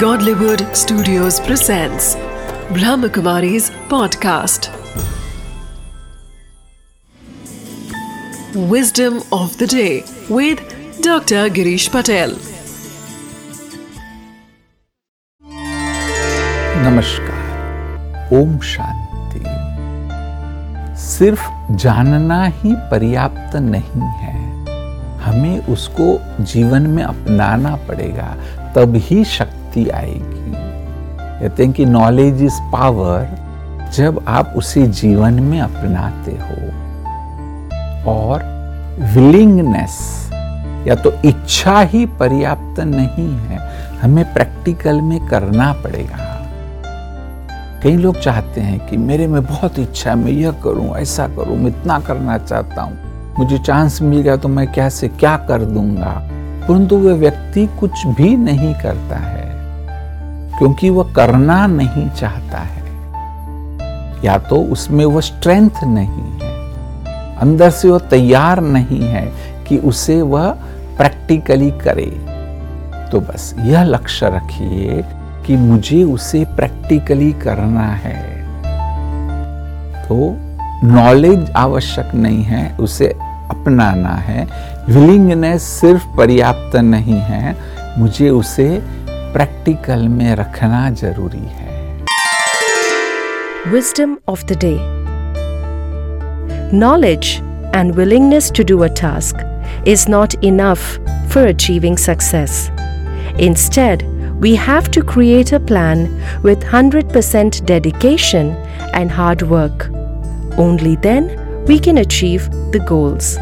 Godlywood Studios presents Brahmakumari's podcast. Wisdom of the day with Dr. Girish Patel. नमस्कार ओम शांति सिर्फ़ जानना ही पर्याप्त नहीं है हमें उसको जीवन में अपनाना पड़ेगा तब ही शक्ति आएगी। कहते हैं कि नॉलेज इज़ पावर जब आप उसे जीवन में अपनाते हो। और विलिंगनेस या तो इच्छा ही पर्याप्त नहीं है, हमें प्रैक्टिकल में करना पड़ेगा। कई लोग चाहते हैं कि मेरे में बहुत इच्छा है, मैं यह करूँ, ऐसा करूँ, मैं इतना करना चाहता हूँ। मुझे चांस मिल गया तो मैं कैसे, क्या कर दूँगा? परंतु वह व्यक्ति कुछ भी नहीं करता है, क्योंकि वह करना नहीं चाहता है। या तो उसमें वह स्ट्रेंथ नहीं है, अंदर से वह तैयार नहीं है कि उसे वह प्रैक्टिकली करे। तो बस यह लक्ष्य रखिए कि मुझे उसे प्रैक्टिकली करना है। तो नॉलेज आवश्यक नहीं है, उसे अपनाना है। विलिंगनेस सिर्फ़ पर्याप्त नहीं है, मुझे उसे प्रैक्टिकल में रखना ज़रूरी है। Wisdom of the day knowledge and willingness to do a task is not enough for achieving success instead we have to create a plan with hundred percent dedication and hard work only then we can achieve the goals